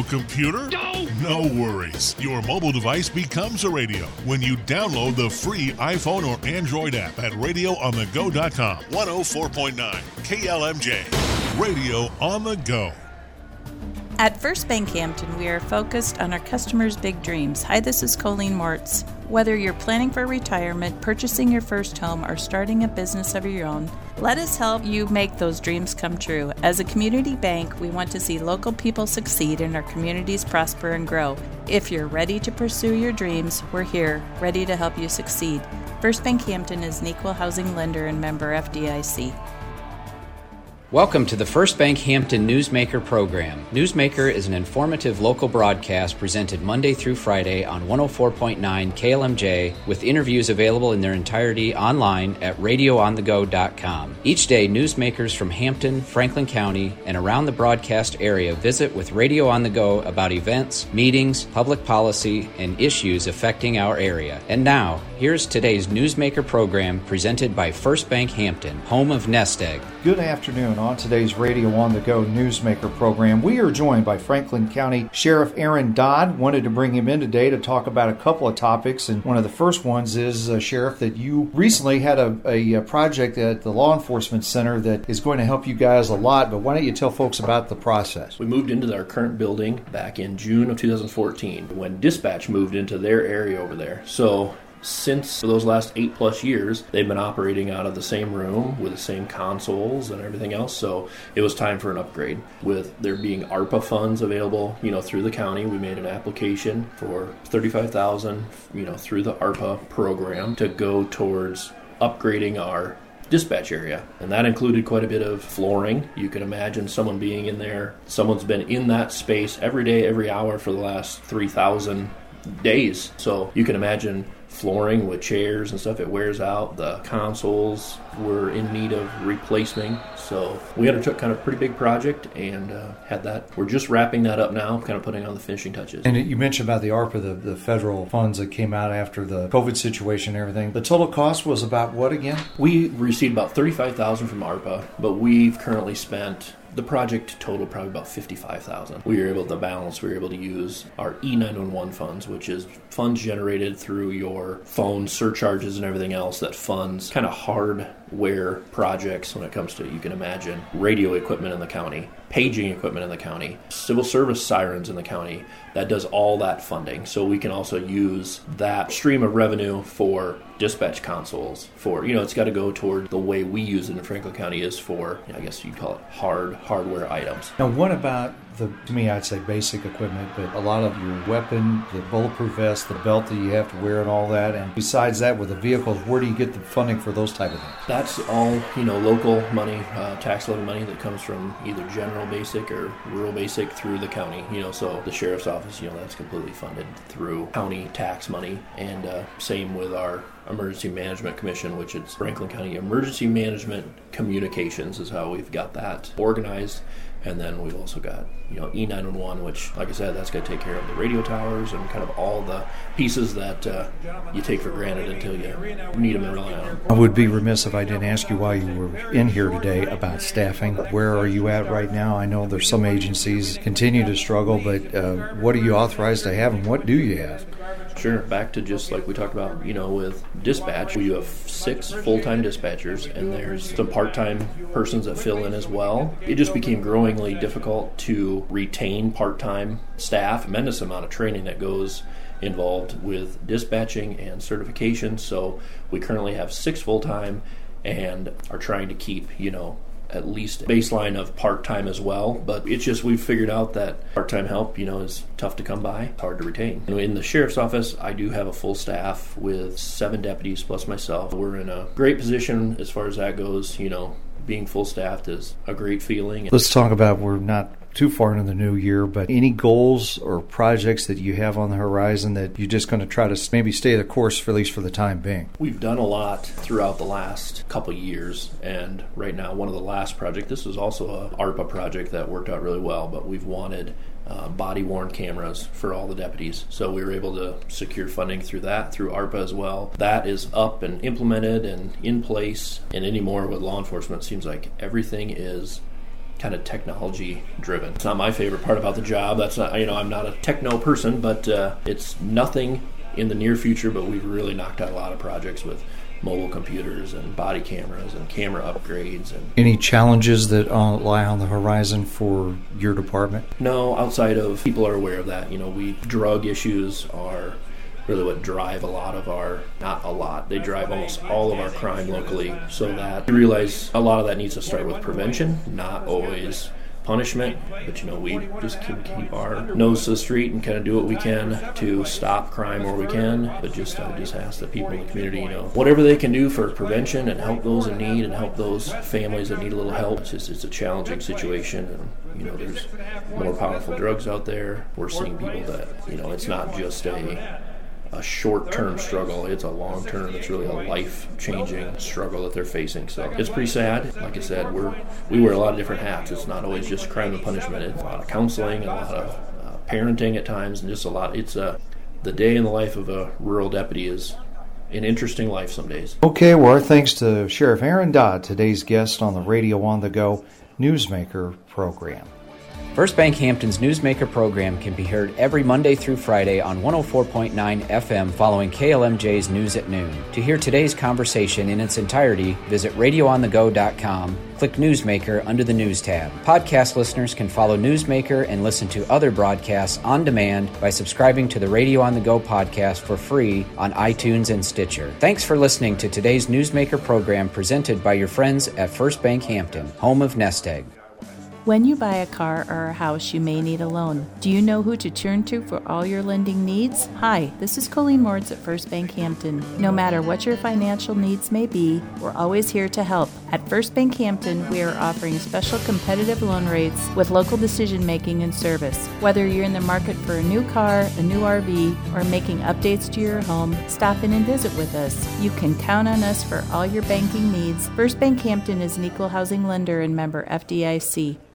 No computer? No! No worries. Your mobile device becomes a radio when you download the free iPhone or Android app at radioonthego.com. 104.9 KLMJ. Radio on the go. At First Bank Hampton, we are focused on our customers' big dreams. Hi, this is Colleen Mortz. Whether you're planning for retirement, purchasing your first home, or starting a business of your own, let us help you make those dreams come true. As a community bank, we want to see local people succeed and our communities prosper and grow. If you're ready to pursue your dreams, we're here, ready to help you succeed. First Bank Hampton is an equal housing lender and member FDIC. Welcome to the First Bank Hampton Newsmaker program. Newsmaker is an informative local broadcast presented Monday through Friday on 104.9 KLMJ with interviews available in their entirety online at radioonthego.com. Each day, newsmakers from Hampton, Franklin County, and around the broadcast area visit with Radio on the Go about events, meetings, public policy, and issues affecting our area. And now, here's today's Newsmaker program presented by First Bank Hampton, home of Nest Egg. Good afternoon. On today's Radio on the Go Newsmaker program, we are joined by Franklin County Sheriff Aaron Dodd. Wanted to bring him in today to talk about a couple of topics, and one of the first ones is, uh, Sheriff, that you recently had a, a, a project at the Law Enforcement Center that is going to help you guys a lot. But why don't you tell folks about the process? We moved into our current building back in June of 2014 when dispatch moved into their area over there. So since those last eight plus years, they've been operating out of the same room with the same consoles and everything else. So it was time for an upgrade. With there being ARPA funds available, you know, through the county, we made an application for thirty-five thousand, you know, through the ARPA program to go towards upgrading our dispatch area. And that included quite a bit of flooring. You can imagine someone being in there. Someone's been in that space every day, every hour for the last 3,000 days. So you can imagine flooring with chairs and stuff. It wears out. The consoles were in need of replacing. So we undertook kind of a pretty big project and uh, had that. We're just wrapping that up now, kind of putting on the finishing touches. And you mentioned about the ARPA, the, the federal funds that came out after the COVID situation and everything. The total cost was about what again? We received about 35000 from ARPA, but we've currently spent the project totaled probably about 55000 we were able to balance we were able to use our e911 funds which is funds generated through your phone surcharges and everything else that funds kind of hardware projects when it comes to you can imagine radio equipment in the county paging equipment in the county civil service sirens in the county that does all that funding. So we can also use that stream of revenue for dispatch consoles for you know it's got to go toward the way we use it in franklin county is for i guess you'd call it hard hardware items Now, what about the, to me, I'd say basic equipment, but a lot of your weapon, the bulletproof vest, the belt that you have to wear, and all that. And besides that, with the vehicles, where do you get the funding for those type of things? That's all you know, local money, uh, tax levy money that comes from either general basic or rural basic through the county. You know, so the sheriff's office, you know, that's completely funded through county tax money, and uh, same with our emergency management commission, which is Franklin County Emergency Management Communications, is how we've got that organized. And then we've also got, you know, E911, which, like I said, that's going to take care of the radio towers and kind of all the pieces that uh, you take for granted until you need them and rely on. I would be remiss if I didn't ask you why you were in here today about staffing. Where are you at right now? I know there's some agencies continue to struggle, but uh, what are you authorized to have, and what do you have? Sure. Back to just like we talked about, you know, with dispatch, you have six full time dispatchers, and there's some part time persons that fill in as well. It just became growingly difficult to retain part time staff. Tremendous amount of training that goes involved with dispatching and certification. So we currently have six full time and are trying to keep, you know, at least a baseline of part time as well. But it's just we've figured out that part time help, you know, is tough to come by, hard to retain. In the sheriff's office, I do have a full staff with seven deputies plus myself. We're in a great position as far as that goes. You know, being full staffed is a great feeling. Let's talk about we're not too far into the new year, but any goals or projects that you have on the horizon that you're just going to try to maybe stay the course for at least for the time being? We've done a lot throughout the last couple years, and right now, one of the last projects. This was also a ARPA project that worked out really well, but we've wanted uh, body worn cameras for all the deputies. So we were able to secure funding through that, through ARPA as well. That is up and implemented and in place. And anymore with law enforcement, seems like everything is kind of technology driven. It's not my favorite part about the job. That's not, you know, I'm not a techno person, but uh, it's nothing in the near future, but we've really knocked out a lot of projects with mobile computers and body cameras and camera upgrades and any challenges that uh, lie on the horizon for your department no outside of people are aware of that you know we drug issues are really what drive a lot of our not a lot they drive almost all of our crime locally so that we realize a lot of that needs to start with prevention not always punishment, but you know we just keep, keep our nose to the street and kind of do what we can to stop crime where we can. But just just ask the people in the community, you know, whatever they can do for prevention and help those in need and help those families that need a little help. It's just it's a challenging situation, and you know there's more powerful drugs out there. We're seeing people that you know it's not just a a short term struggle. It's a long term. It's really a life changing struggle that they're facing. So it's pretty sad. Like I said, we're we wear a lot of different hats. It's not always just crime and punishment. It's a lot of counseling, a lot of uh, parenting at times, and just a lot. It's a the day in the life of a rural deputy is an interesting life some days. Okay, well, our thanks to Sheriff Aaron Dodd, today's guest on the Radio on the Go Newsmaker program. First Bank Hampton's Newsmaker program can be heard every Monday through Friday on 104.9 FM following KLMJ's News at Noon. To hear today's conversation in its entirety, visit radioonthego.com, click Newsmaker under the News tab. Podcast listeners can follow Newsmaker and listen to other broadcasts on demand by subscribing to the Radio on the Go podcast for free on iTunes and Stitcher. Thanks for listening to today's Newsmaker program presented by your friends at First Bank Hampton, home of Nest Egg. When you buy a car or a house, you may need a loan. Do you know who to turn to for all your lending needs? Hi, this is Colleen Moritz at First Bank Hampton. No matter what your financial needs may be, we're always here to help. At First Bank Hampton, we are offering special competitive loan rates with local decision making and service. Whether you're in the market for a new car, a new RV, or making updates to your home, stop in and visit with us. You can count on us for all your banking needs. First Bank Hampton is an equal housing lender and member FDIC.